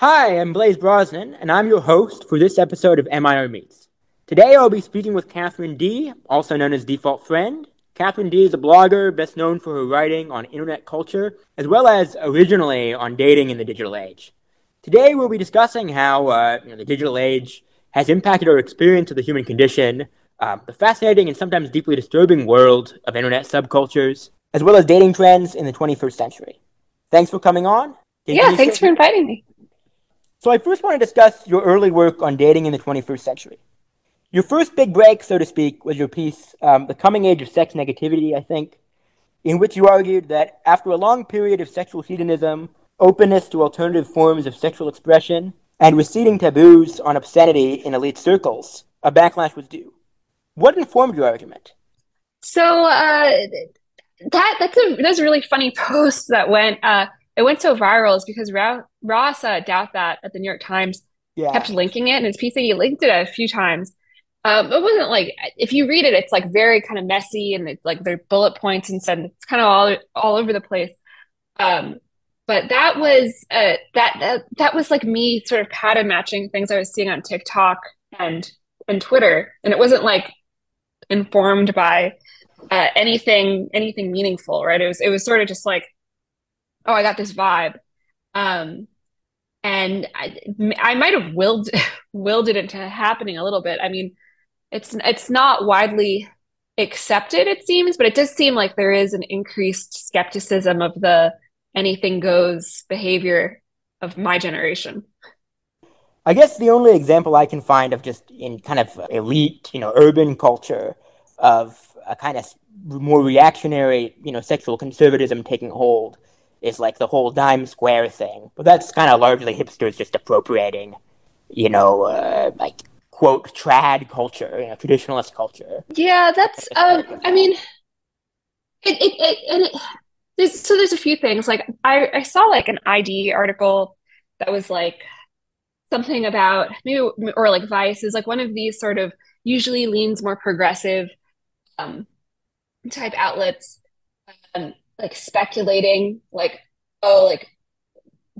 Hi, I'm Blaise Brosnan, and I'm your host for this episode of MIR Meets. Today I'll be speaking with Katherine Dee, also known as Default Friend. Katherine Dee is a blogger best known for her writing on internet culture, as well as originally on dating in the digital age. Today we'll be discussing how uh, you know, the digital age has impacted our experience of the human condition, um, the fascinating and sometimes deeply disturbing world of internet subcultures, as well as dating trends in the 21st century. Thanks for coming on. yeah, thanks for inviting me. So I first want to discuss your early work on dating in the 21st century. Your first big break, so to speak, was your piece, um, The Coming Age of Sex Negativity, I think, in which you argued that after a long period of sexual hedonism, openness to alternative forms of sexual expression, and receding taboos on obscenity in elite circles, a backlash was due. What informed your argument? So uh, that that's a that's a really funny post that went uh, it went so viral is because Ra- Ross uh, that. at the New York Times yeah. kept linking it in his piece, and he linked it a few times. Um, it wasn't like if you read it, it's like very kind of messy, and it's like there bullet points and said it's kind of all all over the place. Um, but that was uh, that, that that was like me sort of pattern matching things I was seeing on TikTok and and Twitter, and it wasn't like informed by uh, anything anything meaningful, right? It was it was sort of just like, oh, I got this vibe, um, and I, I might have willed willed it into happening a little bit. I mean, it's it's not widely accepted, it seems, but it does seem like there is an increased skepticism of the anything goes behavior of my generation. I guess the only example I can find of just in kind of elite, you know, urban culture of a kind of more reactionary, you know, sexual conservatism taking hold is like the whole Dimes Square thing. But that's kind of largely hipsters just appropriating, you know, uh, like quote trad culture, you know, traditionalist culture. Yeah, that's. Um, I mean, it it, it and it. There's, so there's a few things like I I saw like an ID article that was like something about maybe or like Vice is like one of these sort of usually leans more progressive um, type outlets, um, like speculating, like oh, like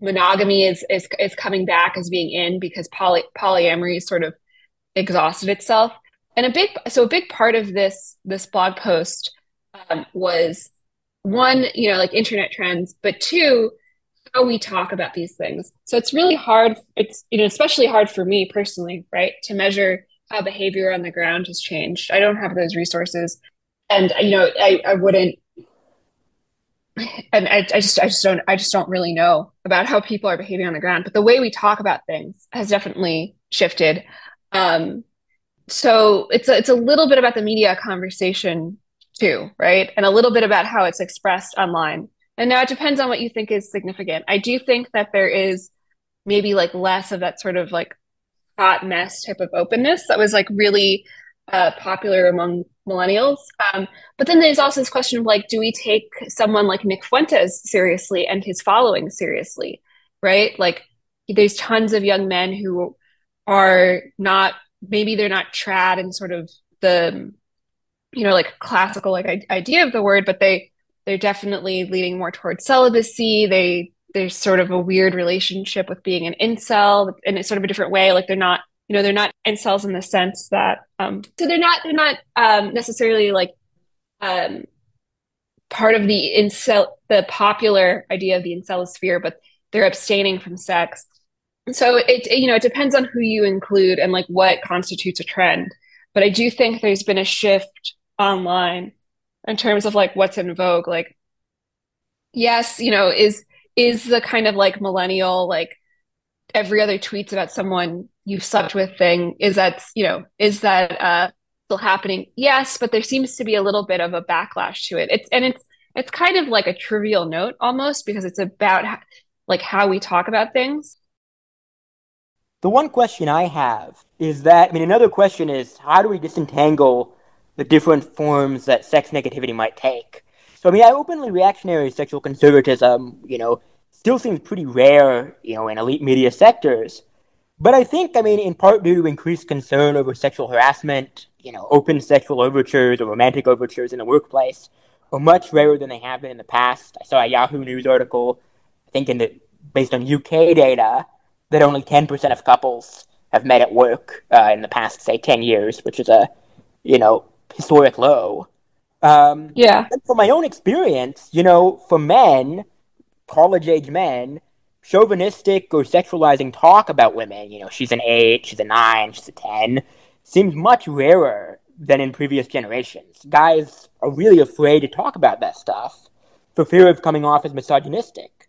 monogamy is is is coming back as being in because poly polyamory sort of exhausted itself. And a big so a big part of this this blog post um, was one, you know, like internet trends, but two, how we talk about these things. So it's really hard. It's you know especially hard for me personally, right, to measure how behavior on the ground has changed. I don't have those resources, and you know I I wouldn't. And I, I just I just don't I just don't really know about how people are behaving on the ground. But the way we talk about things has definitely shifted. Um, so it's a, it's a little bit about the media conversation too, right? And a little bit about how it's expressed online. And now it depends on what you think is significant. I do think that there is maybe like less of that sort of like hot mess type of openness that was like really uh, popular among millennials. Um, but then there's also this question of like, do we take someone like Nick Fuentes seriously and his following seriously, right? Like, there's tons of young men who are not maybe they're not trad in sort of the you know like classical like idea of the word, but they they're definitely leaning more towards celibacy. They there's sort of a weird relationship with being an incel in a sort of a different way. Like they're not, you know, they're not incels in the sense that um so they're not they're not um necessarily like um part of the incel the popular idea of the incel sphere, but they're abstaining from sex. So it you know, it depends on who you include and like what constitutes a trend. But I do think there's been a shift online in terms of like what's in vogue like yes you know is is the kind of like millennial like every other tweets about someone you've slept with thing is that you know is that uh still happening yes but there seems to be a little bit of a backlash to it it's and it's it's kind of like a trivial note almost because it's about like how we talk about things the one question i have is that i mean another question is how do we disentangle the different forms that sex negativity might take. So, I mean, I openly reactionary sexual conservatism, you know, still seems pretty rare, you know, in elite media sectors. But I think, I mean, in part due to increased concern over sexual harassment, you know, open sexual overtures or romantic overtures in the workplace are much rarer than they have been in the past. I saw a Yahoo News article, I think in the based on UK data, that only 10% of couples have met at work uh, in the past, say, 10 years, which is a, you know, historic low. Um, yeah. From my own experience, you know, for men, college age men, chauvinistic or sexualizing talk about women, you know, she's an eight, she's a nine, she's a 10, seems much rarer than in previous generations. Guys are really afraid to talk about that stuff for fear of coming off as misogynistic.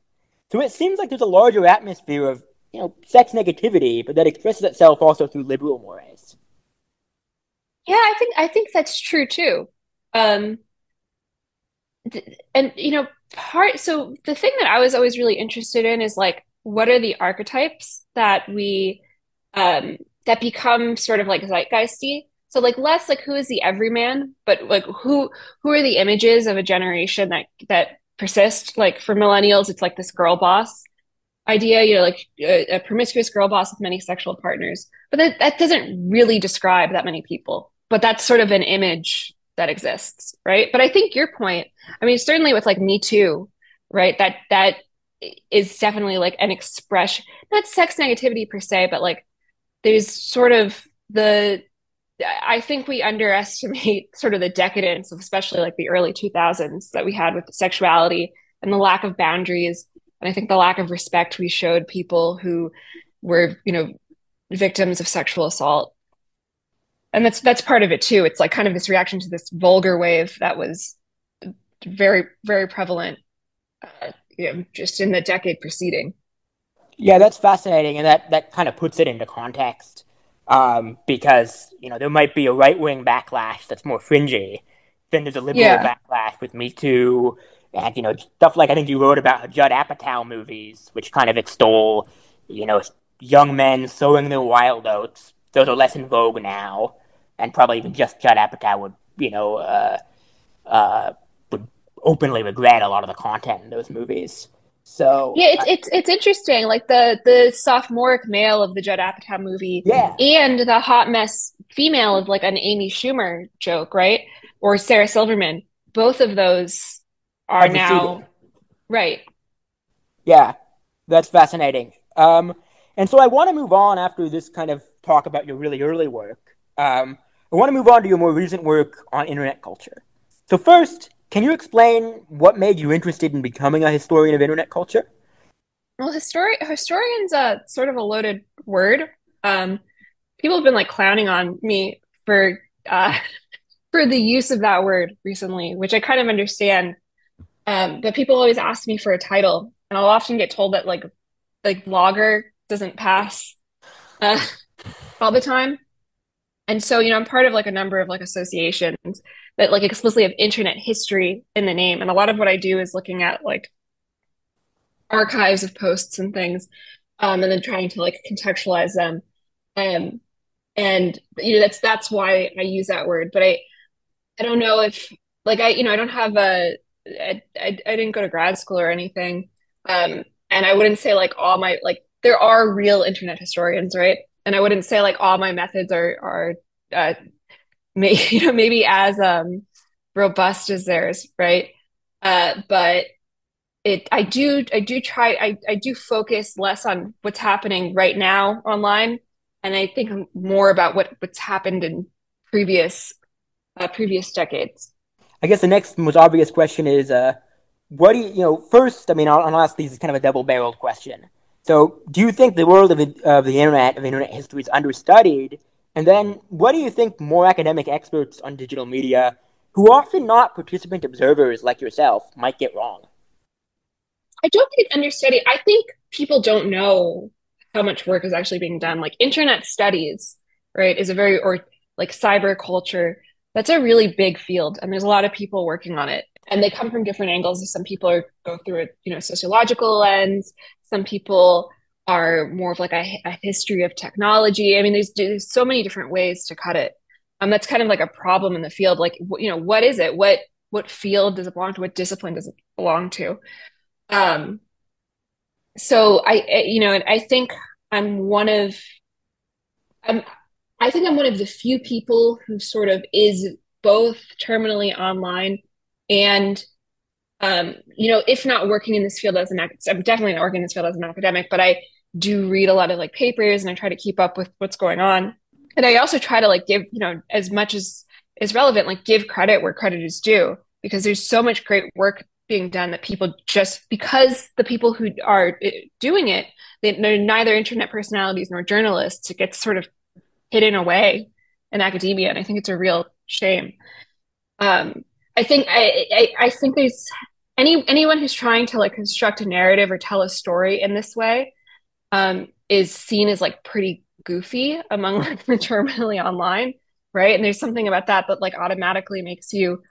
So it seems like there's a larger atmosphere of, you know, sex negativity, but that expresses itself also through liberal mores. Yeah, I think I think that's true too. Um, and you know, part so the thing that I was always really interested in is like what are the archetypes that we um that become sort of like zeitgeisty? So like less like who is the everyman but like who who are the images of a generation that that persist? Like for millennials it's like this girl boss idea you know like a, a promiscuous girl boss with many sexual partners. But that, that doesn't really describe that many people. But that's sort of an image that exists, right? But I think your point, I mean, certainly with like Me Too, right? That that is definitely like an expression, not sex negativity per se, but like there's sort of the I think we underestimate sort of the decadence of especially like the early 2000s that we had with sexuality and the lack of boundaries and I think the lack of respect we showed people who were, you know, victims of sexual assault and that's that's part of it too. It's like kind of this reaction to this vulgar wave that was very very prevalent uh, you know, just in the decade preceding. Yeah that's fascinating. And that that kind of puts it into context um, because you know there might be a right-wing backlash that's more fringy then there's a liberal yeah. backlash with me too and you know stuff like i think you wrote about judd apatow movies which kind of extol you know young men sowing their wild oats. Those are less in vogue now and probably even just Judd Apatow would, you know, uh, uh, would openly regret a lot of the content in those movies. So yeah, it's it's it's interesting. Like the the sophomoric male of the Judd Apatow movie, yeah, and the hot mess female of like an Amy Schumer joke, right? Or Sarah Silverman. Both of those are now right. Yeah, that's fascinating. Um, and so I want to move on after this kind of talk about your really early work. Um, I want to move on to your more recent work on internet culture. So, first, can you explain what made you interested in becoming a historian of internet culture? Well, histori- historian's a sort of a loaded word. Um, people have been like clowning on me for uh, for the use of that word recently, which I kind of understand. Um, but people always ask me for a title, and I'll often get told that like like blogger doesn't pass uh, all the time and so you know i'm part of like a number of like associations that like explicitly have internet history in the name. And a lot of what i do is looking at like archives of posts and things um, and then trying to like contextualize them. Um, and you know that's that's why i use that word. But i i don't know if like i you know i don't have a I, I, I didn't go to grad school or anything. Um and i wouldn't say like all my like there are real internet historians right and I wouldn't say like all my methods are are uh, may, you know maybe as um, robust as theirs, right? Uh, but it I do I do try I, I do focus less on what's happening right now online, and I think more about what what's happened in previous uh, previous decades. I guess the next most obvious question is, uh, what do you, you know? First, I mean, I'll, I'll ask these kind of a double-barreled question. So, do you think the world of, of the internet, of internet history, is understudied? And then, what do you think more academic experts on digital media, who are often not participant observers like yourself, might get wrong? I don't think it's understudied. I think people don't know how much work is actually being done. Like internet studies, right, is a very, or like cyber culture, that's a really big field. And there's a lot of people working on it. And they come from different angles. Some people are, go through a you know sociological lens. Some people are more of like a, a history of technology. I mean, there's, there's so many different ways to cut it. Um, that's kind of like a problem in the field. Like, you know, what is it? What what field does it belong to? What discipline does it belong to? Um, so I, you know, and I think I'm one of, I'm, I think I'm one of the few people who sort of is both terminally online and um, you know, if not working in this field as an I'm definitely not working in this field as an academic, but I do read a lot of like papers and I try to keep up with what's going on. And I also try to like give, you know, as much as is relevant, like give credit where credit is due because there's so much great work being done that people just because the people who are eh, doing it, they, are neither internet personalities nor journalists. It gets sort of hidden away in academia, and I think it's a real shame. Um, I think I, I, I think there's any anyone who's trying to like construct a narrative or tell a story in this way um, is seen as like pretty goofy among like the terminally online, right? And there's something about that that like automatically makes you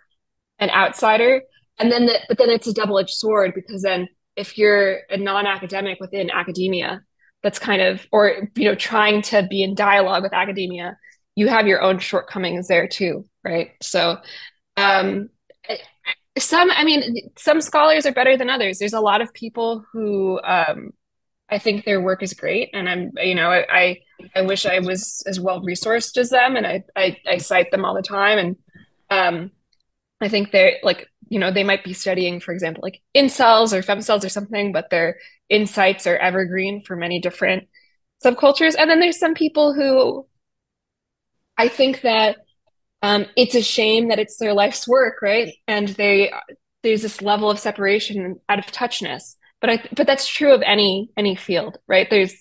an outsider. And then, the, but then it's a double edged sword because then if you're a non academic within academia, that's kind of, or, you know, trying to be in dialogue with academia, you have your own shortcomings there too, right? So, um, some, I mean, some scholars are better than others. There's a lot of people who, um, I think their work is great, and I'm, you know, I, I wish I was as well resourced as them, and I, I, I cite them all the time, and um, I think they're like, you know, they might be studying, for example, like incels or femcels or something, but their insights are evergreen for many different subcultures. And then there's some people who I think that um, it's a shame that it's their life's work, right? And they there's this level of separation out of touchness. But I but that's true of any any field, right? There's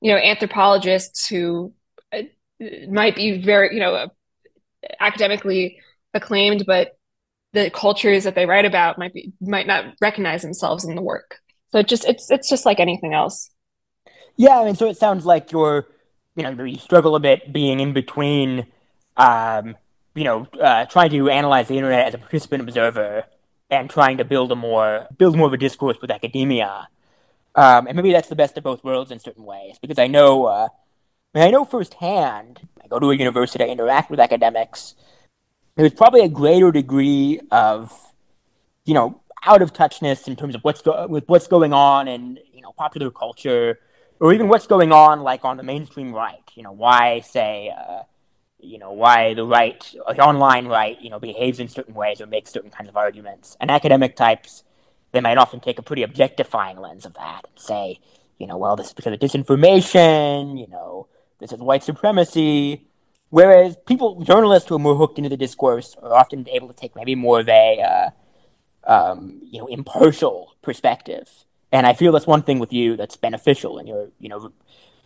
you know anthropologists who uh, might be very you know academically acclaimed, but the cultures that they write about might be might not recognize themselves in the work. So it just it's it's just like anything else. Yeah, I mean, so it sounds like you're, you know, you struggle a bit being in between, um, you know, uh, trying to analyze the internet as a participant observer and trying to build a more build more of a discourse with academia. Um, and maybe that's the best of both worlds in certain ways because I know, uh, I, mean, I know firsthand. I go to a university, I interact with academics there's probably a greater degree of, you know, out of touchness in terms of what's go- with what's going on in you know popular culture, or even what's going on like on the mainstream right. You know, why say, uh, you know, why the right, online right, you know, behaves in certain ways or makes certain kinds of arguments. And academic types, they might often take a pretty objectifying lens of that and say, you know, well, this is because of disinformation. You know, this is white supremacy Whereas people, journalists who are more hooked into the discourse, are often able to take maybe more of a, uh, um, you know, impartial perspective. And I feel that's one thing with you that's beneficial in your, you know,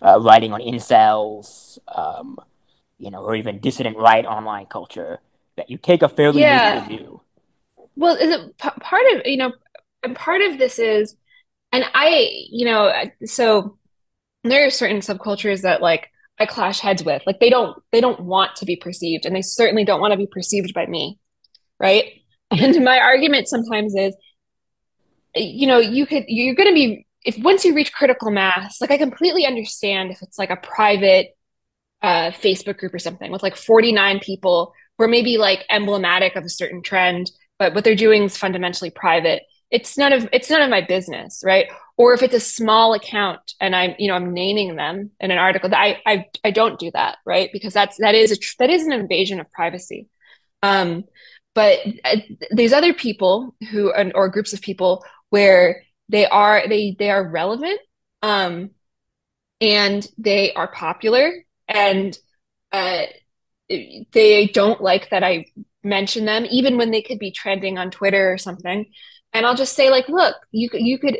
uh, writing on incels, um, you know, or even dissident right online culture, that you take a fairly yeah. neutral view. Well, is it p- part of you know, and part of this is, and I, you know, so there are certain subcultures that like I clash heads with. Like they don't they don't want to be perceived and they certainly don't want to be perceived by me. Right? And my argument sometimes is you know, you could you're going to be if once you reach critical mass, like I completely understand if it's like a private uh, Facebook group or something with like 49 people who are maybe like emblematic of a certain trend, but what they're doing is fundamentally private. It's none of it's none of my business, right? or if it's a small account and i'm you know i'm naming them in an article that i i, I don't do that right because that's that is a that is an invasion of privacy um but uh, there's other people who or groups of people where they are they they are relevant um and they are popular and uh they don't like that i mention them even when they could be trending on twitter or something and i'll just say like look you you could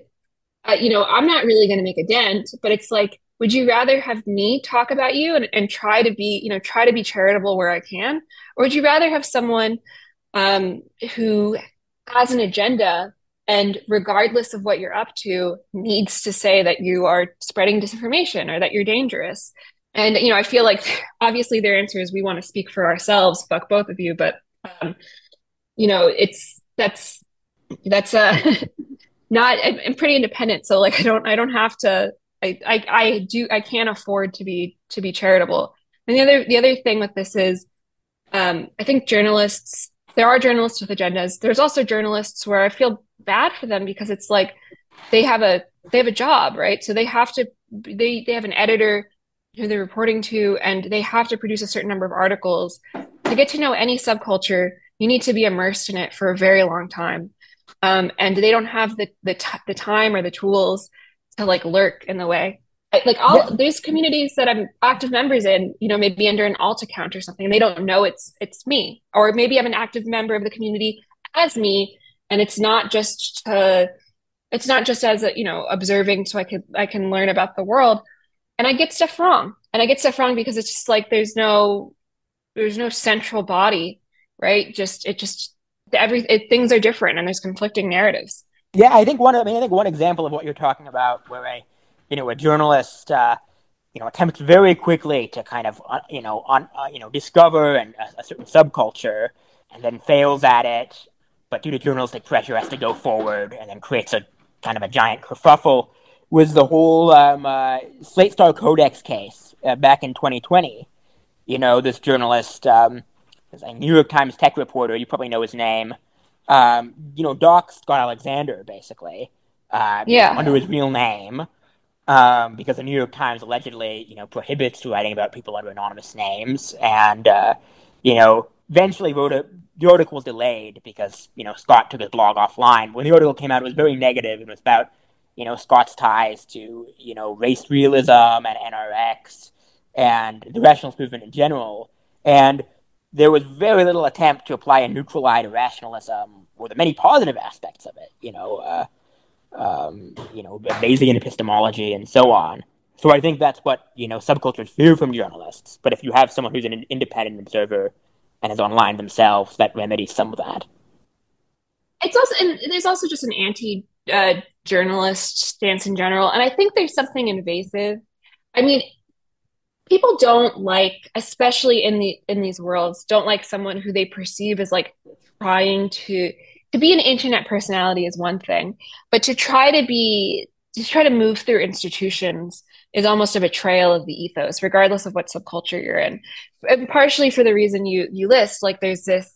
uh, you know, I'm not really going to make a dent, but it's like, would you rather have me talk about you and, and try to be, you know, try to be charitable where I can? Or would you rather have someone um, who has an agenda and regardless of what you're up to needs to say that you are spreading disinformation or that you're dangerous? And, you know, I feel like obviously their answer is we want to speak for ourselves, fuck both of you. But, um, you know, it's, that's, that's uh not I'm pretty independent, so like I don't I don't have to I, I I do I can't afford to be to be charitable. And the other the other thing with this is um, I think journalists there are journalists with agendas. There's also journalists where I feel bad for them because it's like they have a they have a job, right? So they have to they they have an editor who they're reporting to and they have to produce a certain number of articles. To get to know any subculture, you need to be immersed in it for a very long time um, and they don't have the the, t- the time or the tools to like lurk in the way like all yeah. there's communities that I'm active members in, you know, maybe under an alt account or something, they don't know it's it's me. Or maybe I'm an active member of the community as me, and it's not just to it's not just as a, you know, observing so I could I can learn about the world. And I get stuff wrong. And I get stuff wrong because it's just like there's no there's no central body, right? Just it just every it, things are different and there's conflicting narratives. Yeah, I think one. I mean, I think one example of what you're talking about, where a you know, a journalist, uh, you know, attempts very quickly to kind of, uh, you know, on, uh, you know, discover and a, a, certain subculture, and then fails at it, but due to journalistic pressure has to go forward, and then creates a kind of a giant kerfuffle. Was the whole um, uh, Slate Star Codex case uh, back in 2020? You know, this journalist, um, a New York Times tech reporter, you probably know his name. Um, you know, Doc Scott Alexander, basically. Uh, yeah. Under his real name um, because the New York Times allegedly, you know, prohibits writing about people under anonymous names, and uh, you know, eventually wrote a the article was delayed because you know Scott took his blog offline. When the article came out, it was very negative. It was about you know Scott's ties to you know race realism and NRX and the rationalist movement in general, and there was very little attempt to apply a neutral eye to rationalism or the many positive aspects of it. You know. Uh, um, you know, Bayesian epistemology and so on. So I think that's what you know subcultures fear from journalists. But if you have someone who's an independent observer and is online themselves, that remedies some of that. It's also and there's also just an anti uh, journalist stance in general, and I think there's something invasive. I mean, people don't like, especially in the in these worlds, don't like someone who they perceive as like trying to to be an internet personality is one thing, but to try to be to try to move through institutions is almost a betrayal of the ethos, regardless of what subculture you're in. And partially for the reason you you list, like there's this,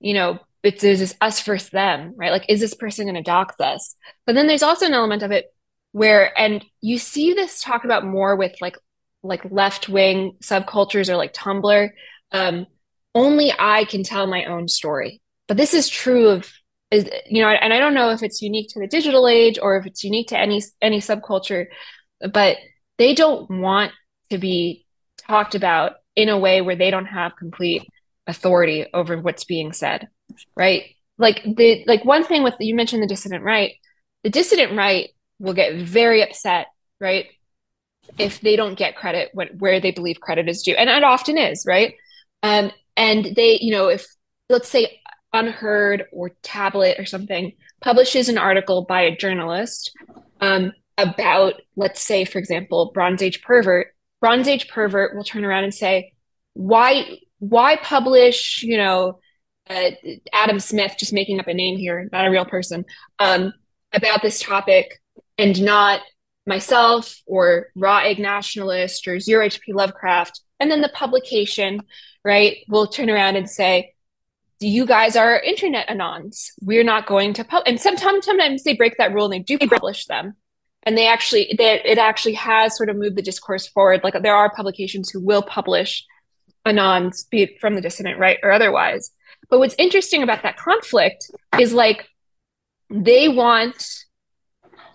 you know, it's there's this us versus them, right? Like, is this person going to dox us? But then there's also an element of it where, and you see this talk about more with like like left wing subcultures or like Tumblr. Um, only I can tell my own story. But this is true of is you know and i don't know if it's unique to the digital age or if it's unique to any any subculture but they don't want to be talked about in a way where they don't have complete authority over what's being said right? Like the like one thing with you mentioned the dissident right. The dissident right will get very upset right if they don't get credit when, where they believe credit is due. And it often is right? Um, and they you know if let's say UnHerd or Tablet or something publishes an article by a journalist um, about, let's say, for example, Bronze Age pervert, Bronze Age pervert will turn around and say, "Why, why publish? You know, uh, Adam Smith, just making up a name here, not a real person, um, about this topic, and not myself or Raw Egg Nationalist or Zero HP Lovecraft." And then the publication, right, will turn around and say, you guys are internet anons. We're not going to publish. And sometimes, sometimes they break that rule and they do publish them. And they actually, they, it actually has sort of moved the discourse forward. Like there are publications who will publish anons, be it from the dissident right or otherwise. But what's interesting about that conflict is like they want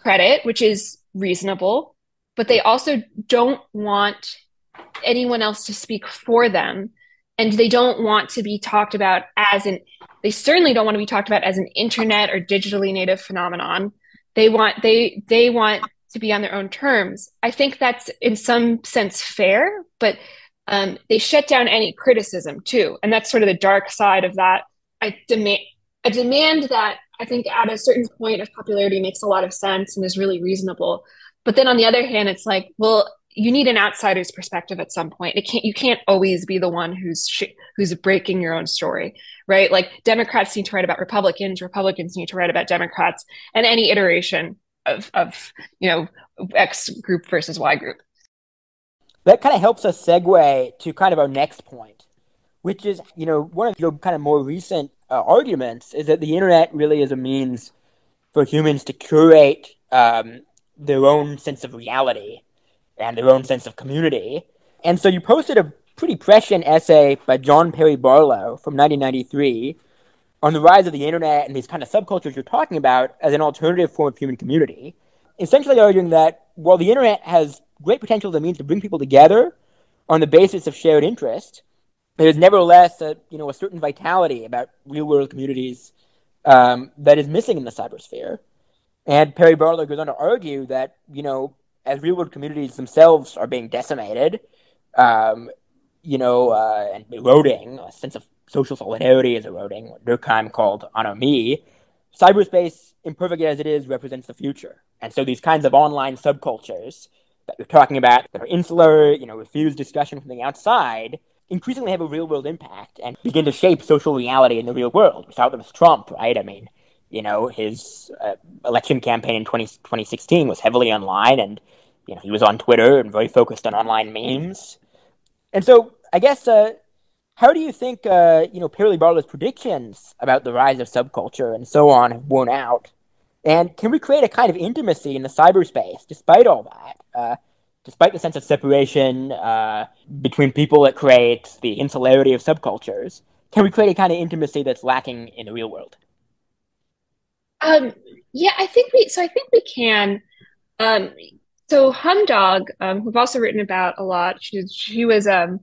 credit, which is reasonable, but they also don't want anyone else to speak for them. And they don't want to be talked about as an they certainly don't want to be talked about as an internet or digitally native phenomenon. They want they they want to be on their own terms. I think that's in some sense fair but um, they shut down any criticism too and that's sort of the dark side of that i demand a demand that i think at a certain point of popularity makes a lot of sense and is really reasonable but then on the other hand it's like well you need an outsider's perspective at some point. It can't you can't always be the one who's sh- who's breaking your own story, right? Like Democrats need to write about Republicans, Republicans need to write about Democrats, and any iteration of of you know X group versus Y group. That kind of helps us segue to kind of our next point, which is you know one of your kind of more recent uh, arguments is that the internet really is a means for humans to curate um, their own sense of reality and their own sense of community. And so you posted a pretty prescient essay by John Perry Barlow from 1993 on the rise of the internet and these kind of subcultures you're talking about as an alternative form of human community, essentially arguing that while the internet has great potential as a means to bring people together on the basis of shared interest, there's nevertheless a, you know, a certain vitality about real world communities um, that is missing in the cybersphere. And Perry Barlow goes on to argue that, you know, as real world communities themselves are being decimated, um, you know, uh, and eroding, a sense of social solidarity is eroding, what Durkheim called anomie, cyberspace, imperfect as it is, represents the future. And so these kinds of online subcultures that you're talking about that are insular, you know, refuse discussion from the outside, increasingly have a real world impact and begin to shape social reality in the real world. We saw them with Trump, right? I mean, you know, his uh, election campaign in 20, 2016 was heavily online and, you know, he was on Twitter and very focused on online memes. And so I guess, uh, how do you think, uh, you know, Perry Barlow's predictions about the rise of subculture and so on have borne out? And can we create a kind of intimacy in the cyberspace despite all that? Uh, despite the sense of separation uh, between people that creates the insularity of subcultures, can we create a kind of intimacy that's lacking in the real world? Um, yeah, I think we. So I think we can. Um, so Humdog, um, who've also written about a lot. She she was um,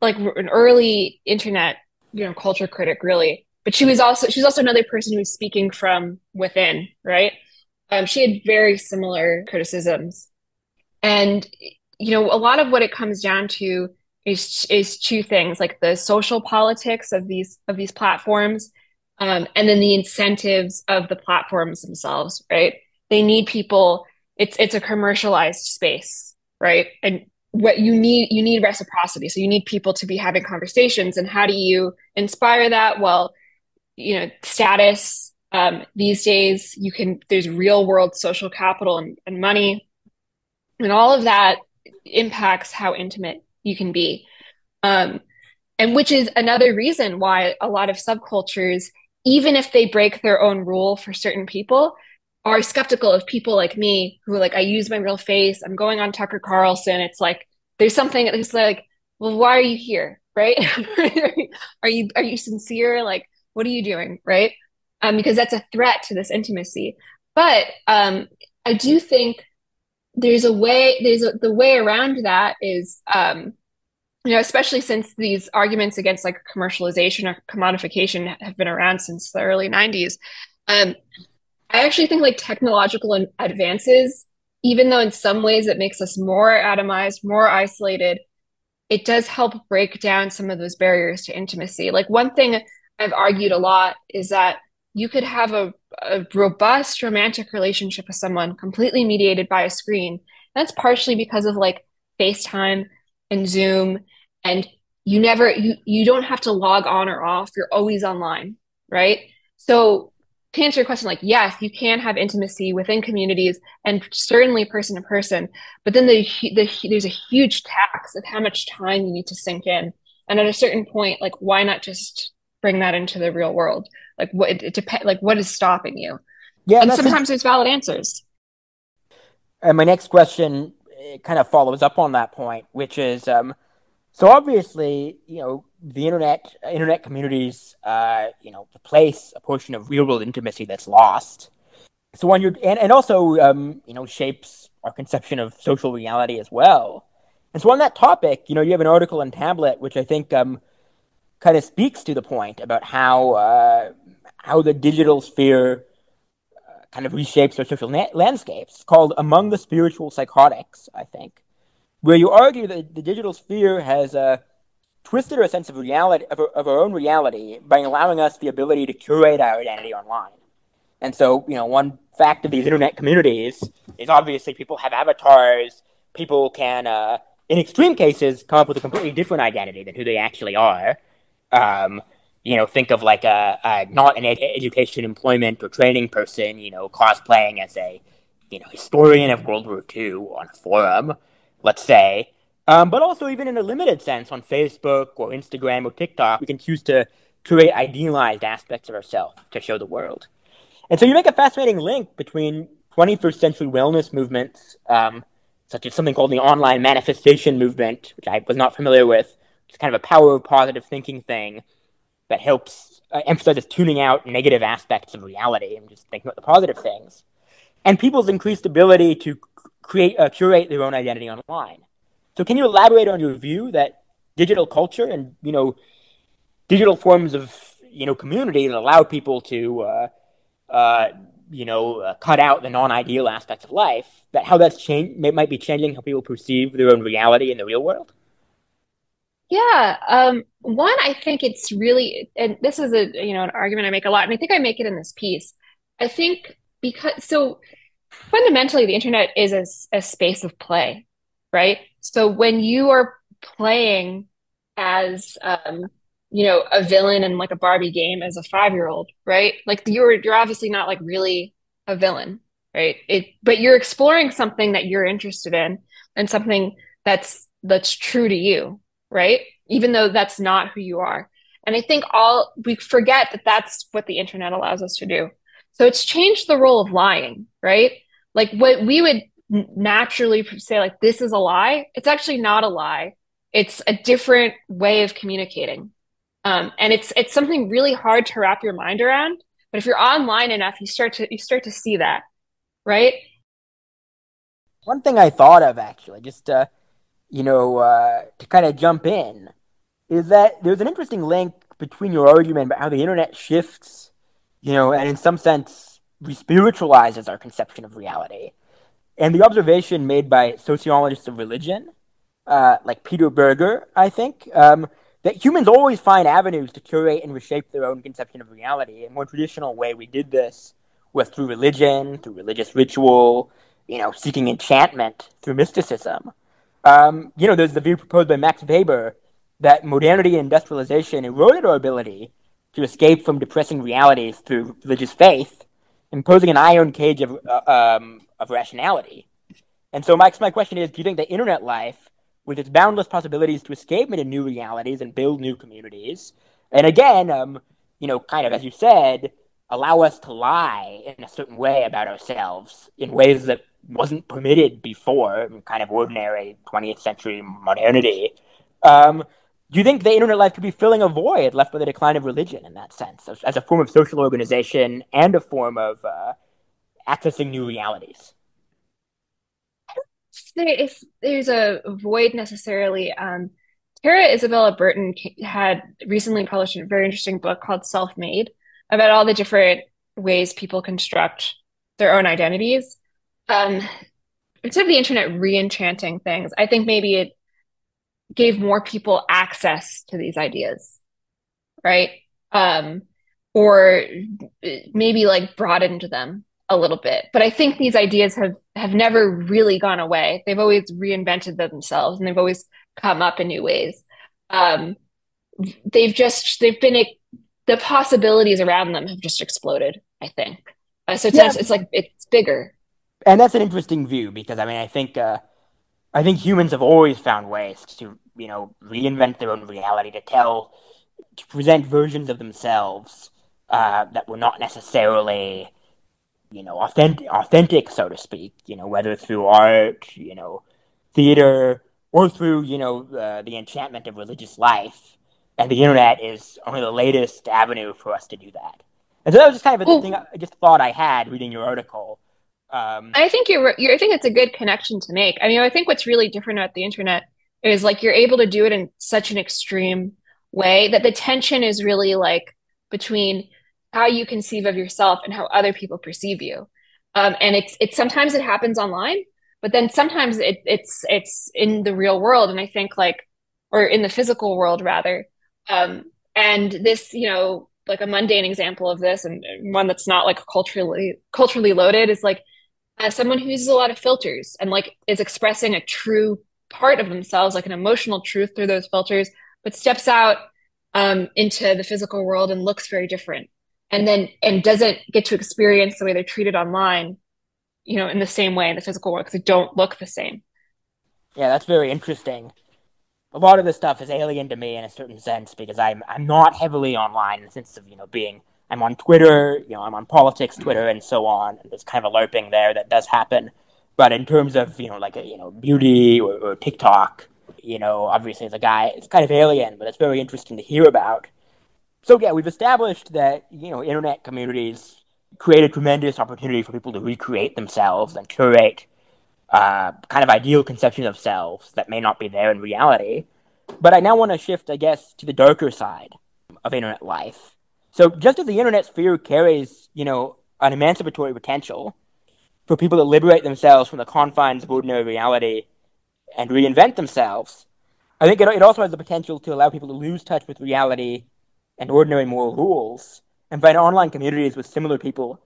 like an early internet, you know, culture critic, really. But she was also she's also another person who was speaking from within, right? Um, she had very similar criticisms and you know, a lot of what it comes down to is is two things, like the social politics of these of these platforms, um, and then the incentives of the platforms themselves. Right? They need people. It's it's a commercialized space, right? And what you need you need reciprocity. So you need people to be having conversations. And how do you inspire that? Well, you know, status. Um, these days, you can. There's real world social capital and, and money and all of that impacts how intimate you can be um, and which is another reason why a lot of subcultures even if they break their own rule for certain people are skeptical of people like me who like i use my real face i'm going on tucker carlson it's like there's something it's like well why are you here right are you are you sincere like what are you doing? Right? Um, because that's a threat to this intimacy. But um, i do think there's a way there's a, the way around that is um, you know especially since these arguments against like commercialization or commodification have been around since the early 90s um, i actually think like technological advances even though in some ways it makes us more atomized more isolated it does help break down some of those barriers to intimacy. Like one thing i've argued a lot is that you could have a, a robust romantic relationship with someone completely mediated by a screen. That's partially because of like FaceTime and Zoom and you never you you don't have to log on or off. You're always online, right? So to answer your question, like yes, you can have intimacy within communities and certainly person to person, but then the, the there's a huge tax of how much time you need to sink in. And at a certain point, like why not just bring that into the real world? Like what it, it depends. Like what is stopping you? Yeah, and sometimes a- there's valid answers. And my next question kind of follows up on that point, which is um, so obviously, you know, the internet, internet communities, uh, you know, replace a portion of real world intimacy that's lost. So when you're, and, and also, um, you know, shapes our conception of social reality as well. And so on that topic, you know, you have an article in Tablet, which I think um, kind of speaks to the point about how uh, how the digital sphere uh, kind of reshapes our social na- landscapes. It's called Among the Spiritual Psychotics, I think, where you argue that the digital sphere has uh, twisted our sense of reality of our, of our own reality by allowing us the ability to curate our identity online. And so, you know, one fact of these internet communities is obviously people have avatars. People can, uh, in extreme cases, come up with a completely different identity than who they actually are. Um, you know, think of like a, a not an ed- education, employment, or training person, you know, cosplaying as a, you know, historian of World War II on a forum, let's say. Um, but also, even in a limited sense, on Facebook or Instagram or TikTok, we can choose to create idealized aspects of ourselves to show the world. And so you make a fascinating link between 21st century wellness movements, um, such as something called the online manifestation movement, which I was not familiar with. It's kind of a power of positive thinking thing that helps uh, emphasizes tuning out negative aspects of reality and just thinking about the positive things. And people's increased ability to create uh, curate their own identity online. So, can you elaborate on your view that digital culture and you know digital forms of you know community that allow people to uh, uh, you know uh, cut out the non-ideal aspects of life that how that's change might be changing how people perceive their own reality in the real world yeah um, one i think it's really and this is a you know an argument i make a lot and i think i make it in this piece i think because so fundamentally the internet is a, a space of play right so when you are playing as um, you know, a villain in like a Barbie game as a five year old, right? Like you're you're obviously not like really a villain, right? It but you're exploring something that you're interested in and something that's that's true to you, right? Even though that's not who you are. And I think all we forget that that's what the internet allows us to do. So it's changed the role of lying, right? Like what we would naturally say like this is a lie, it's actually not a lie. It's a different way of communicating um, and it's it's something really hard to wrap your mind around. But if you're online enough, you start to you start to see that, right? One thing I thought of actually, just uh, you know, uh, to kind of jump in, is that there's an interesting link between your argument about how the internet shifts, you know, and in some sense respiritualizes our conception of reality, and the observation made by sociologists of religion, uh, like Peter Berger, I think. Um, that humans always find avenues to curate and reshape their own conception of reality. A more traditional way we did this was through religion, through religious ritual, you know, seeking enchantment through mysticism. Um, you know, there's the view proposed by Max Weber that modernity and industrialization eroded our ability to escape from depressing realities through religious faith, imposing an iron cage of, uh, um, of rationality. And so, Mike, my question is do you think that internet life with its boundless possibilities to escape into new realities and build new communities. And again, um, you know, kind of as you said, allow us to lie in a certain way about ourselves in ways that wasn't permitted before, kind of ordinary 20th century modernity. Um, do you think the internet life could be filling a void left by the decline of religion in that sense, as, as a form of social organization and a form of uh, accessing new realities? if there's a void necessarily. Um, Tara Isabella Burton had recently published a very interesting book called Self Made about all the different ways people construct their own identities. Um, instead of the internet re enchanting things, I think maybe it gave more people access to these ideas, right? Um, or maybe like broadened them a little bit. But I think these ideas have have never really gone away. They've always reinvented themselves and they've always come up in new ways. Um, they've just they've been the possibilities around them have just exploded. I think uh, so. It's, yeah. it's like it's bigger. And that's an interesting view because I mean I think uh, I think humans have always found ways to you know reinvent their own reality to tell to present versions of themselves uh, that were not necessarily you know, authentic, authentic, so to speak. You know, whether through art, you know, theater, or through you know uh, the enchantment of religious life. And the internet is only the latest avenue for us to do that. And so that was just kind of a well, thing I just thought I had reading your article. Um, I think you're, you're. I think it's a good connection to make. I mean, I think what's really different about the internet is like you're able to do it in such an extreme way that the tension is really like between how you conceive of yourself and how other people perceive you. Um, and it's it's sometimes it happens online, but then sometimes it, it's it's in the real world. And I think like, or in the physical world rather. Um, and this, you know, like a mundane example of this, and one that's not like culturally culturally loaded, is like as someone who uses a lot of filters and like is expressing a true part of themselves, like an emotional truth through those filters, but steps out um, into the physical world and looks very different. And then and doesn't get to experience the way they're treated online you know in the same way in the physical world because they don't look the same. Yeah that's very interesting. A lot of this stuff is alien to me in a certain sense because i'm i'm not heavily online in the sense of you know being i'm on twitter you know i'm on politics twitter and so on and there's kind of a lerping there that does happen but in terms of you know like a you know beauty or, or tiktok you know obviously as a guy it's kind of alien but it's very interesting to hear about so yeah, we've established that you know internet communities create a tremendous opportunity for people to recreate themselves and curate uh, kind of ideal conception of selves that may not be there in reality. But I now want to shift, I guess, to the darker side of internet life. So just as the internet sphere carries, you know, an emancipatory potential for people to liberate themselves from the confines of ordinary reality and reinvent themselves, I think it, it also has the potential to allow people to lose touch with reality and ordinary moral rules and find online communities with similar people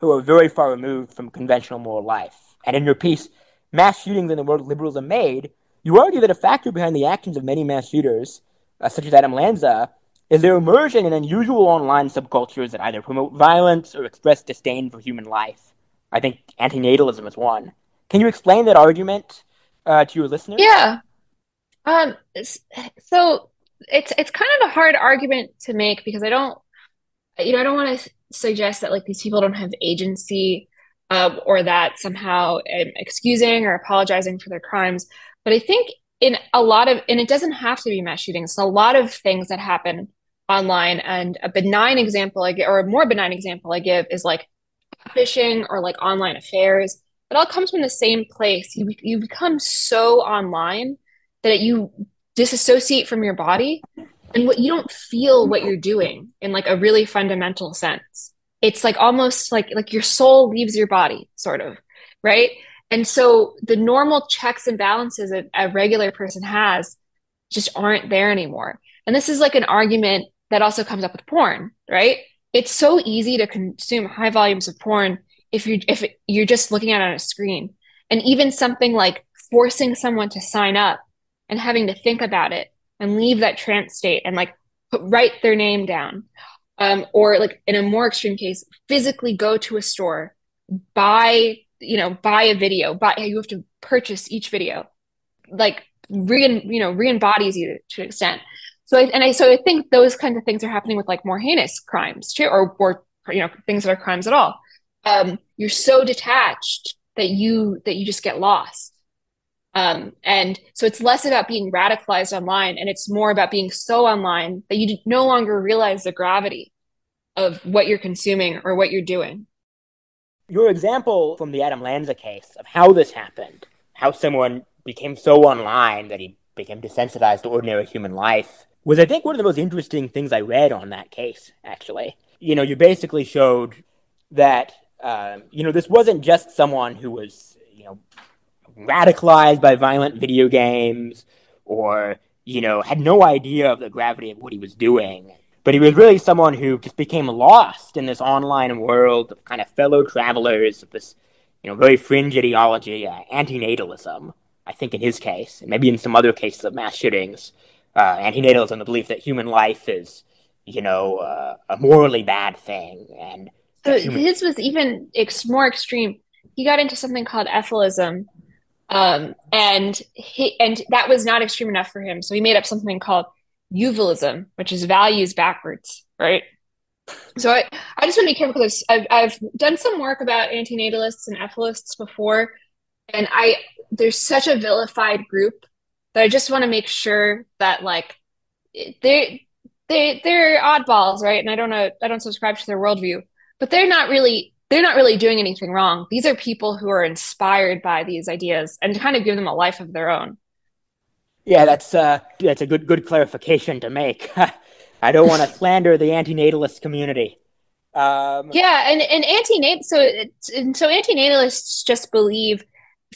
who are very far removed from conventional moral life. And in your piece, Mass Shootings and the World Liberalism Made, you argue that a factor behind the actions of many mass shooters, uh, such as Adam Lanza, is their immersion in unusual online subcultures that either promote violence or express disdain for human life. I think antinatalism is one. Can you explain that argument uh, to your listeners? Yeah. Um, so it's it's kind of a hard argument to make because I don't, you know, I don't want to suggest that like these people don't have agency uh, or that somehow I'm excusing or apologizing for their crimes. But I think in a lot of, and it doesn't have to be mass shootings. a lot of things that happen online. And a benign example I give, or a more benign example I give, is like phishing or like online affairs. It all comes from the same place. You you become so online that you disassociate from your body and what you don't feel what you're doing in like a really fundamental sense it's like almost like like your soul leaves your body sort of right and so the normal checks and balances that a regular person has just aren't there anymore and this is like an argument that also comes up with porn right it's so easy to consume high volumes of porn if you if you're just looking at it on a screen and even something like forcing someone to sign up and having to think about it and leave that trance state and like put, write their name down. Um, or like in a more extreme case, physically go to a store, buy, you know, buy a video, buy, you have to purchase each video, like re, you know, re-embodies you to an extent. So, I, and I, so I think those kinds of things are happening with like more heinous crimes too, or, or, you know, things that are crimes at all. Um, you're so detached that you, that you just get lost. Um, and so it's less about being radicalized online and it's more about being so online that you no longer realize the gravity of what you're consuming or what you're doing. Your example from the Adam Lanza case of how this happened, how someone became so online that he became desensitized to ordinary human life, was I think one of the most interesting things I read on that case, actually. You know, you basically showed that, uh, you know, this wasn't just someone who was, you know, radicalized by violent video games or, you know, had no idea of the gravity of what he was doing. But he was really someone who just became lost in this online world of kind of fellow travelers of this, you know, very fringe ideology, uh, antinatalism, I think in his case, and maybe in some other cases of mass shootings, uh, antinatalism, the belief that human life is, you know, uh, a morally bad thing. And so human- his was even ex- more extreme. He got into something called efilism, um, and he and that was not extreme enough for him. So he made up something called euvalism, which is values backwards, right? So I, I just want to be careful because I've, I've done some work about antinatalists and efilists before, and I there's such a vilified group that I just want to make sure that like they they they're oddballs, right? And I don't know I don't subscribe to their worldview, but they're not really they're not really doing anything wrong. These are people who are inspired by these ideas and to kind of give them a life of their own. Yeah, that's uh, that's a good good clarification to make. I don't want to slander the antinatalist community. Um, yeah, and and antinat so and so antinatalists just believe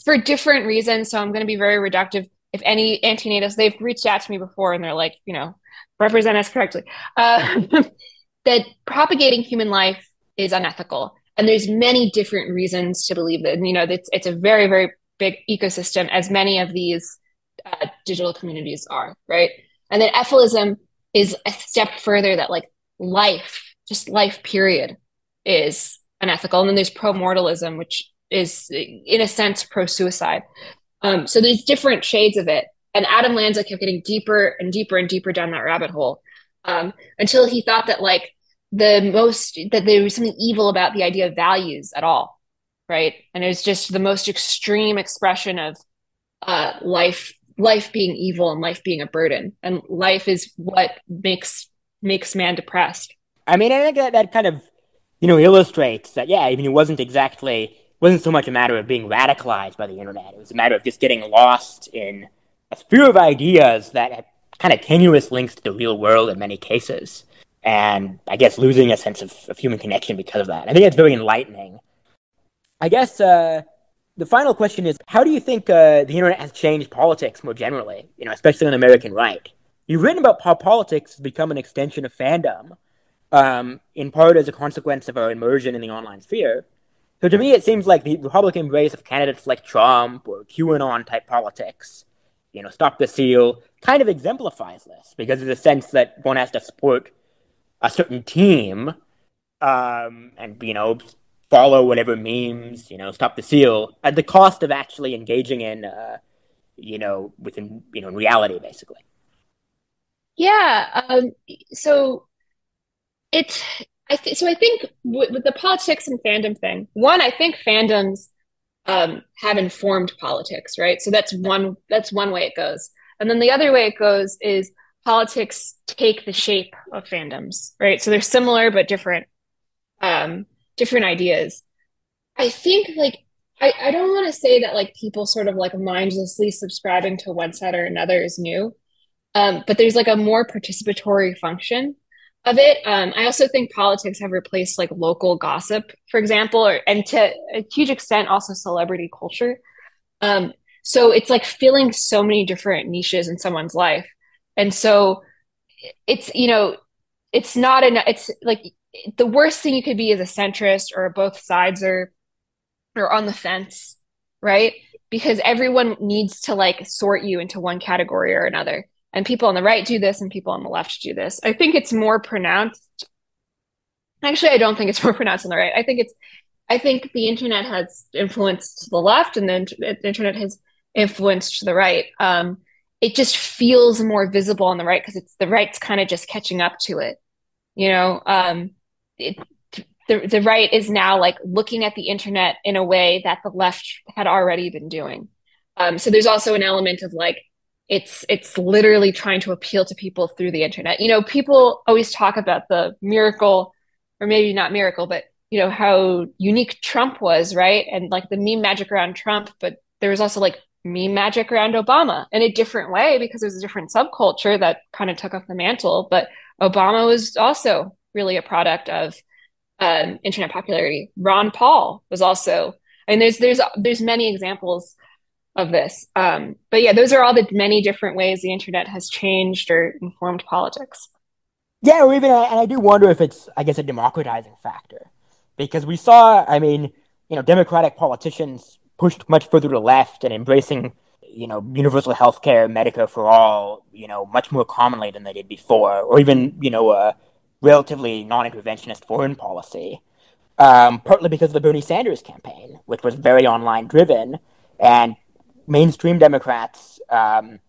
for different reasons. So I'm going to be very reductive. If any antinatalists, they've reached out to me before, and they're like, you know, represent us correctly. Uh, that propagating human life is unethical. And there's many different reasons to believe that. You know it's, it's a very very big ecosystem as many of these uh, digital communities are right? And then efilism is a step further that like life just life period is unethical. And then there's pro-mortalism which is in a sense pro-suicide um, so there's different shades of it. And adam lanza kept getting deeper and deeper and deeper down that rabbit hole um, until he thought that like the most that there was something evil about the idea of values at all right? And it was just the most extreme expression of uh, life life being evil and life being a burden. And life is what makes makes man depressed. I mean i think that, that kind of you know illustrates that yeah i mean he wasn't exactly wasn't so much a matter of being radicalized by the internet. It was a matter of just getting lost in a sphere of ideas that had kind of tenuous links to the real world in many cases. And I guess losing a sense of, of human connection because of that. I think it's very enlightening. I guess uh, the final question is how do you think uh, the internet has changed politics more generally, you know, especially on the American right? You've written about how politics has become an extension of fandom, um, in part as a consequence of our immersion in the online sphere. So to me, it seems like the Republican embrace of candidates like Trump or QAnon type politics, you know, stop the Steal, kind of exemplifies this because there's a sense that one has to support a certain team um, and, you know, follow whatever memes, you know, stop the Steal at the cost of actually engaging in, uh, you know, within, you know, in reality, basically. Yeah. Um, so it's, I th- so I think with, with, the politics and fandom thing, one, I think fandoms um, have informed politics, right? So that's one, that's one way it goes. And then the other way it goes is politics take the shape of fandoms, right? So they're similar but different. Um, different ideas. I think like I, I don't want to say that like people sort of like mindlessly subscribing to one side or another is new. Um, but there's like a more participatory function of it. Um, I also think politics have replaced like local gossip, for example, or and to a huge extent also celebrity culture. Um, so it's like filling so many different niches in someone's life, and so it's you know it's not enough. It's like the worst thing you could be is a centrist or both sides are or on the fence, right? Because everyone needs to like sort you into one category or another. And people on the right do this and people on the left do this. I think it's more pronounced. Actually, I don't think it's more pronounced on the right. I think it's I think the internet has influenced the left and then the internet has influenced the right. Um, it just feels more visible on the right because it's the right's kind of just catching up to it. You know, um, it, the the right is now like looking at the internet in a way that the left had already been doing. Um, so there's also an element of like it's it's literally trying to appeal to people through the internet. You know, people always talk about the miracle, or maybe not miracle, but you know how unique Trump was, right? And like the meme magic around Trump, but there was also like meme magic around Obama in a different way because there's a different subculture that kind of took up the mantle. But Obama was also really a product of um, internet popularity. Ron Paul was also, mean, there's there's there's many examples of this. Um, but yeah, those are all the many different ways the internet has changed or informed politics. Yeah, or even, and I do wonder if it's, I guess, a democratizing factor, because we saw, I mean, you know, Democratic politicians pushed much further to the left and embracing, you know, universal health care, Medicare for all, you know, much more commonly than they did before, or even, you know, a relatively non-interventionist foreign policy, um, partly because of the Bernie Sanders campaign, which was very online driven, and mainstream Democrats um,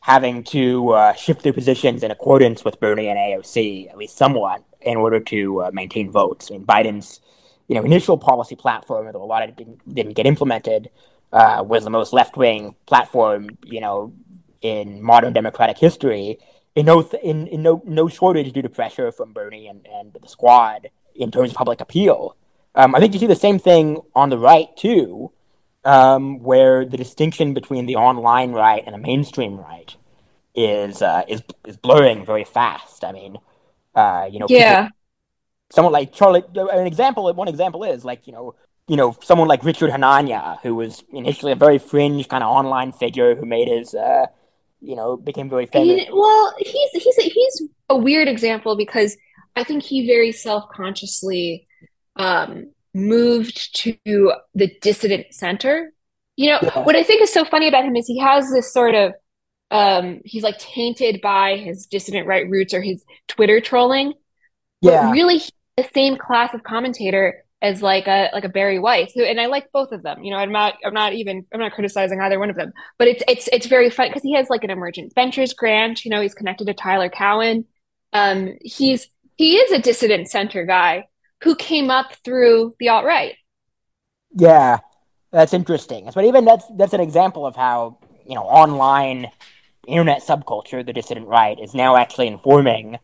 having to uh, shift their positions in accordance with Bernie and AOC, at least somewhat, in order to uh, maintain votes. I mean, Biden's you know initial policy platform, although a lot of it didn't, didn't get implemented, uh, was the most left-wing platform you know in modern Democratic history in no th- in, in no no shortage due to pressure from Bernie and, and the squad in terms of public appeal. Um, I think you see the same thing on the right too, um, where the distinction between the online right and the mainstream right is uh, is is blurring very fast. I mean, uh, you know, yeah. People, someone like Charlie. An example. One example is like you know. You know, someone like Richard Hanania, who was initially a very fringe kind of online figure who made his uh, you know, became very famous. He, well, he's he's a, he's a weird example because I think he very self consciously um, moved to the dissident center. You know, yeah. what I think is so funny about him is he has this sort of um, he's like tainted by his dissident right roots or his Twitter trolling. Yeah, but really, the same class of commentator as like a like a Bari Weiss, who, and I like both of them. You know, I'm not I'm not even I'm not criticizing either one of them, but it's it's it's very fun because he has like an emergent ventures grant. You know, he's connected to Tyler Cowen. Um, he's he is a dissident center guy who came up through the alt right. Yeah, that's interesting. But even that's that's an example of how you know online internet subculture, the dissident right, is now actually informing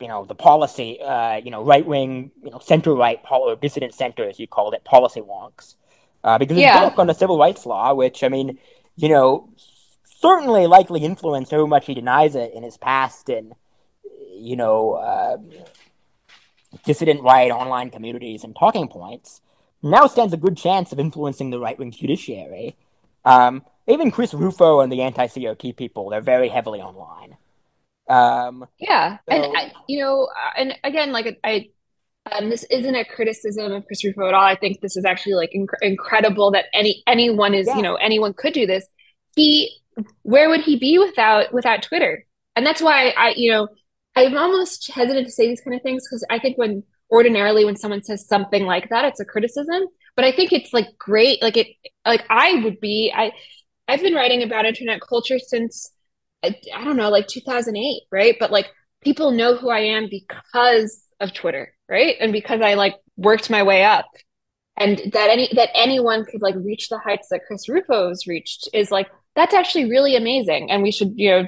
you know the policy, uh, you know right wing, you know center right, pol- or dissident center as you called it, policy wonks, uh, because his Yeah. book on the civil rights law, which I mean, you know, certainly likely influenced how much he denies it in his past and you know uh, dissident right online communities and talking points, now stands a good chance of influencing the right wing judiciary. Um, even Chris Rufo and the anti CRT people, they're very heavily online. Um, Yeah. so, And I, you know, uh, and again, like I, um, this isn't a criticism of Chris Rufo at all. I think this is actually like inc incredible that any anyone is, Yeah. you know, anyone could do this. He, where would he be without without Twitter? And that's why I, you know, I'm almost hesitant to say these kind of things because I think when ordinarily when someone says something like that, it's a criticism. But I think it's like great. Like it, like I would be. I, I've been writing about internet culture since I, I don't know, like 2008, right? But like people know who I am because of Twitter, right? And because I like worked my way up. And that any that anyone could like reach the heights that Chris Rufo's reached is like that's actually really amazing. And we should, you know,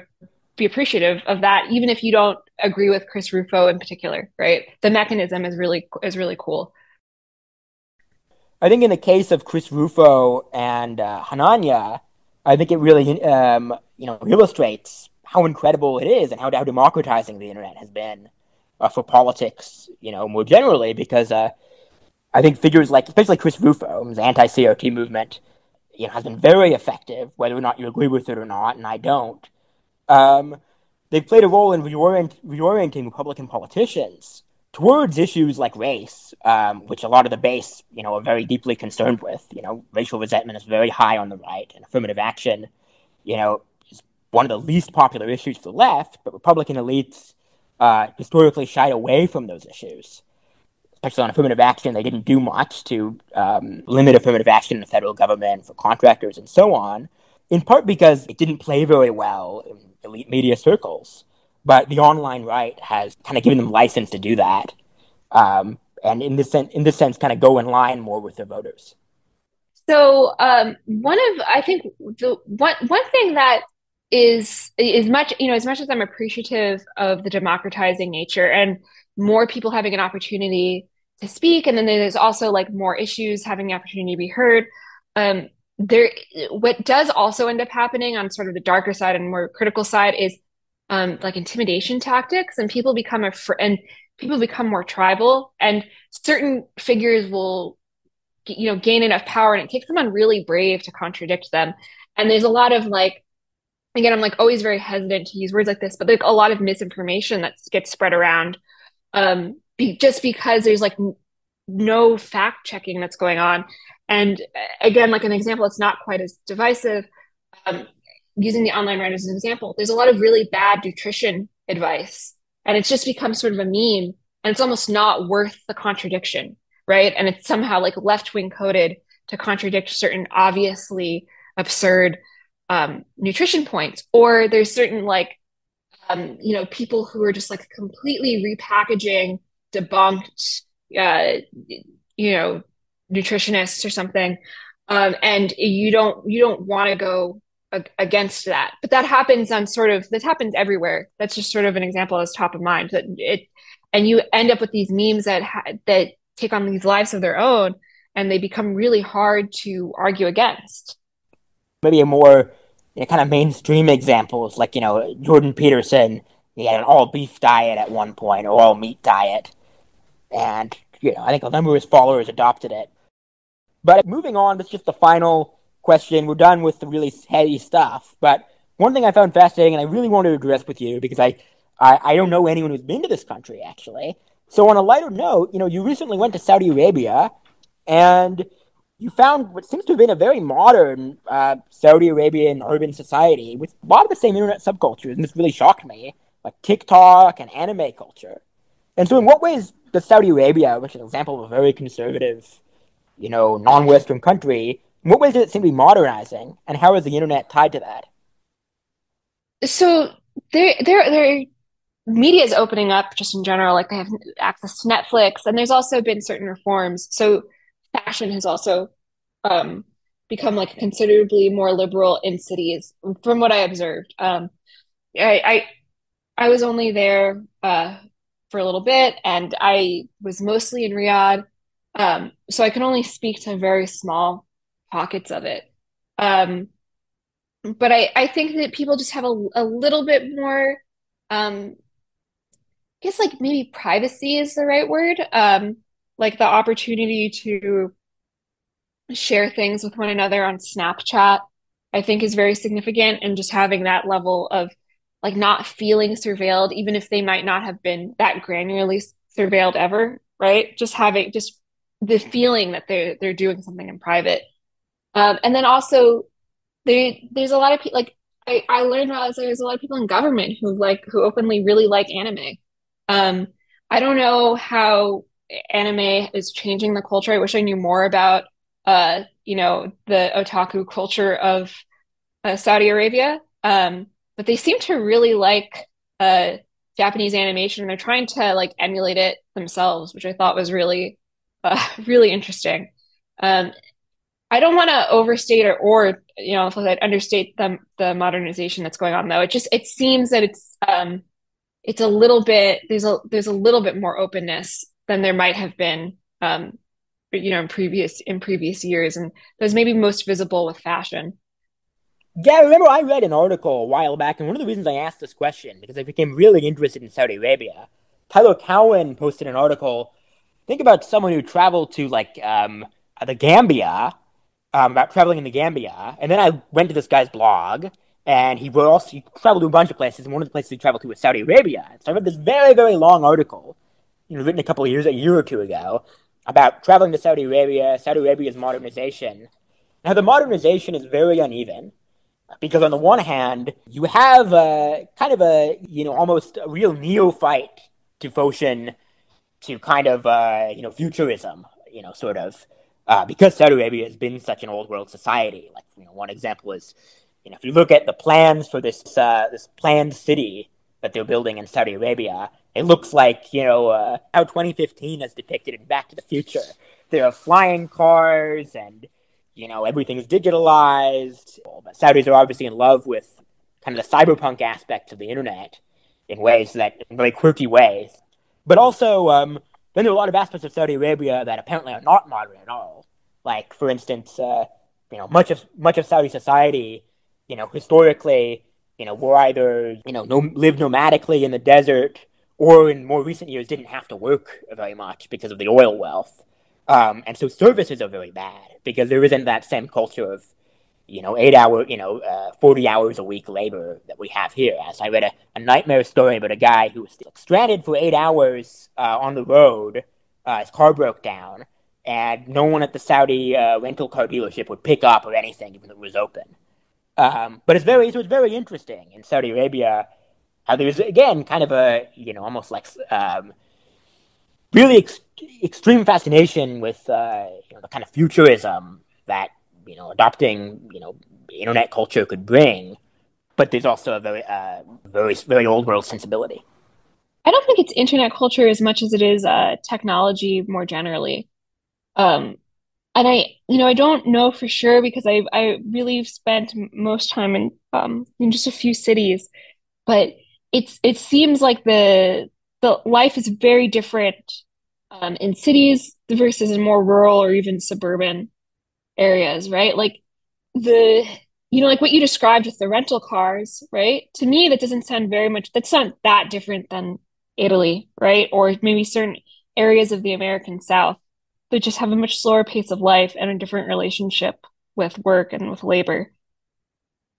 be appreciative of that, even if you don't agree with Chris Rufo in particular, right? The mechanism is really is really cool. I think in the case of Chris Rufo and uh, Hanania, I think it really um, you know illustrates how incredible it is and how, how democratizing the internet has been uh, for politics, you know, more generally. Because uh, I think figures like, especially Chris Rufo, anti-CRT movement, you know, has been very effective, whether or not you agree with it or not, and I don't. Um, they've played a role in reorient, reorienting Republican politicians towards issues like race, um, which a lot of the base, you know, are very deeply concerned with. You know, racial resentment is very high on the right, and affirmative action, you know, is one of the least popular issues for the left. But Republican elites uh, historically shied away from those issues, especially on affirmative action. They didn't do much to um, limit affirmative action in the federal government for contractors and so on. In part because it didn't play very well in elite media circles but the online right has kind of given them license to do that, um, and in this sense, in this sense, kind of go in line more with their voters. So um, one of I think the one one thing that is is much you know as much as I'm appreciative of the democratizing nature and more people having an opportunity to speak, and then there's also like more issues having the opportunity to be heard. Um, there, what does also end up happening on sort of the darker side and more critical side is um, like intimidation tactics, and people become a fr- and people become more tribal, and certain figures will you know gain enough power and it takes someone really brave to contradict them. And there's a lot of like again i'm like always very hesitant to use words like this but there's a lot of misinformation that gets spread around um be, just because there's like no fact checking that's going on and again like an example it's not quite as divisive um, using the online writers as an example there's a lot of really bad nutrition advice and it's just become sort of a meme and it's almost not worth the contradiction right? And it's somehow like left wing coded to contradict certain obviously absurd um, nutrition points. Or there's certain like, um, you know, people who are just like completely repackaging debunked, uh, you know, nutritionists or something. Um, and you don't you don't want to go against that. But that happens on sort of this happens everywhere. That's just sort of an example as top of mind that it and you end up with these memes that ha- that take on these lives of their own and they become really hard to argue against. Maybe a more you know, kind of mainstream examples, like you know Jordan Peterson, he had an all beef diet at one point, or all meat diet, and you know I think a number of his followers adopted it. But moving on, that's just the final question. We're done with the really heady stuff. But one thing I found fascinating, and I really wanted to address with you because I, I, I don't know anyone who's been to this country actually. So on a lighter note, you know, you recently went to Saudi Arabia, and you found what seems to have been a very modern uh, Saudi Arabian urban society with a lot of the same internet subcultures, and this really shocked me, like TikTok and anime culture. And so, in what ways does Saudi Arabia, which is an example of a very conservative, you know, non-Western country, in what ways does it seem to be modernizing, and how is the internet tied to that? So there, there, there media is opening up just in general like they have access to netflix and there's also been certain reforms so fashion has also um, become like considerably more liberal in cities from what i observed um, I, I, I was only there uh, for a little bit and i was mostly in riyadh um, so i can only speak to very small pockets of it. Um, but I, I think that people just have a, a little bit more, um, I guess like maybe privacy is the right word. Um, like the opportunity to share things with one another on Snapchat, I think is very significant. And just having that level of like not feeling surveilled, even if they might not have been that granularly surveilled ever, right? Just having just the feeling that they're they're doing something in private. Um, and then also they there's a lot of people like I, I learned about there's a lot of people in government who like who openly really like anime. Um, I don't know how anime is changing the culture. I wish I knew more about uh, you know, the otaku culture of uh, Saudi Arabia. Um, but they seem to really like uh, Japanese animation and they're trying to like emulate it themselves, which I thought was really, uh, really interesting. Um, I don't want to overstate or, or you know, I'd understate the the modernization that's going on though. It just it seems that it's um, it's a little bit there's a there's a little bit more openness than there might have been um, you know in previous in previous years, and that was maybe most visible with fashion. Yeah, I remember I read an article a while back, and one of the reasons I asked this question because I became really interested in Saudi Arabia. Tyler Cowen posted an article. Think about someone who traveled to like um, the Gambia, um, about traveling in the Gambia, and then I went to this guy's blog, and he wrote also he traveled to a bunch of places, and one of the places he traveled to was Saudi Arabia. So I read this very very long article, you know, written a couple of years, a year or two ago, about traveling to Saudi Arabia, Saudi Arabia's modernization. Now the modernization is very uneven because on the one hand, you have a kind of a you know almost a real neophyte devotion to kind of uh, you know futurism, you know, sort of uh, because Saudi Arabia has been such an old world society. Like you know, one example is you know if you look at the plans for this uh, this planned city that they're building in Saudi Arabia, it looks like you know uh, how 2015 is depicted in Back to the Future. There are flying cars and you know, everything is digitalized. But Saudis are obviously in love with kind of the cyberpunk aspects of the internet in ways that, in very quirky ways. But also, um, then there are a lot of aspects of Saudi Arabia that apparently are not modern at all. Like, for instance, uh, you know, much of much of Saudi society, you know, historically, you know, were either you know, no, lived nomadically in the desert, or in more recent years didn't have to work very much because of the oil wealth. Um, and so services are very bad because there isn't that same culture of, you know, eight hour, you know, uh, 40 hours a week labor that we have here. As I read a, a nightmare story about a guy who was stranded for eight hours uh, on the road. Uh, his car broke down, and no one at the Saudi uh, rental car dealership would pick up or anything, even though it was open. Um, but it's very, so it's very interesting in Saudi Arabia how there's again kind of a, you know, almost like um, really ex- extreme fascination with uh, you know, the kind of futurism that you know adopting you know internet culture could bring, but there's also a very uh, very very old world sensibility. I don't think it's internet culture as much as it is uh, technology more generally. Um, and I, you know, I don't know for sure because I I really spent most time in um, in just a few cities, but it's it seems like the the life is very different um, in cities versus in more rural or even suburban areas, right? Like the you know, like what you described with the rental cars, right? To me, that doesn't sound very much. That's not that different than Italy, right? Or maybe certain areas of the American South that just have a much slower pace of life and a different relationship with work and with labor.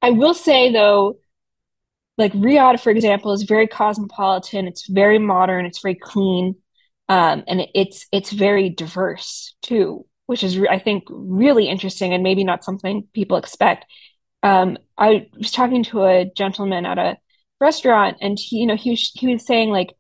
I will say though, like Riyadh, for example, is very cosmopolitan. It's very modern. It's very clean, um, and it's it's very diverse too, which is I think really interesting and maybe not something people expect. Um, I was talking to a gentleman at a restaurant, and he, you know, he was he was saying like,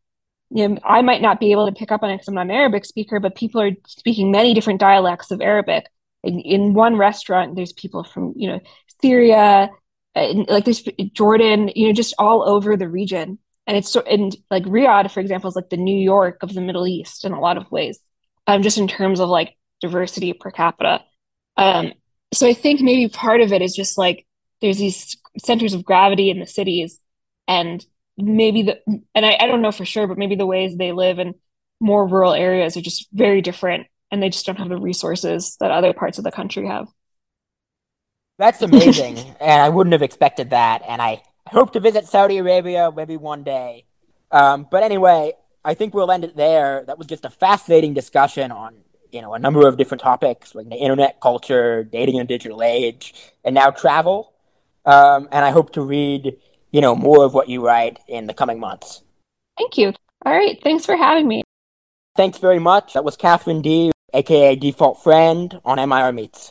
you know, I might not be able to pick up on it because I'm not an Arabic speaker, but people are speaking many different dialects of Arabic. In, in one restaurant, there's people from you know Syria, like there's Jordan, you know, just all over the region. And it's so, and like Riyadh, for example, is like the New York of the Middle East in a lot of ways, um, just in terms of like diversity per capita. Um, so I think maybe part of it is just like there's these centers of gravity in the cities, and maybe the and I, I don't know for sure, but maybe the ways they live in more rural areas are just very different, and they just don't have the resources that other parts of the country have. That's amazing, and I wouldn't have expected that. And I hope to visit Saudi Arabia maybe one day. Um, but anyway, I think we'll end it there. That was just a fascinating discussion on you know a number of different topics like the internet culture, dating in a digital age, and now travel. Um, and I hope to read you know more of what you write in the coming months. Thank you. All right, thanks for having me. Thanks very much. That was Katherine Dee, aka Default Friend, on MIR Meets.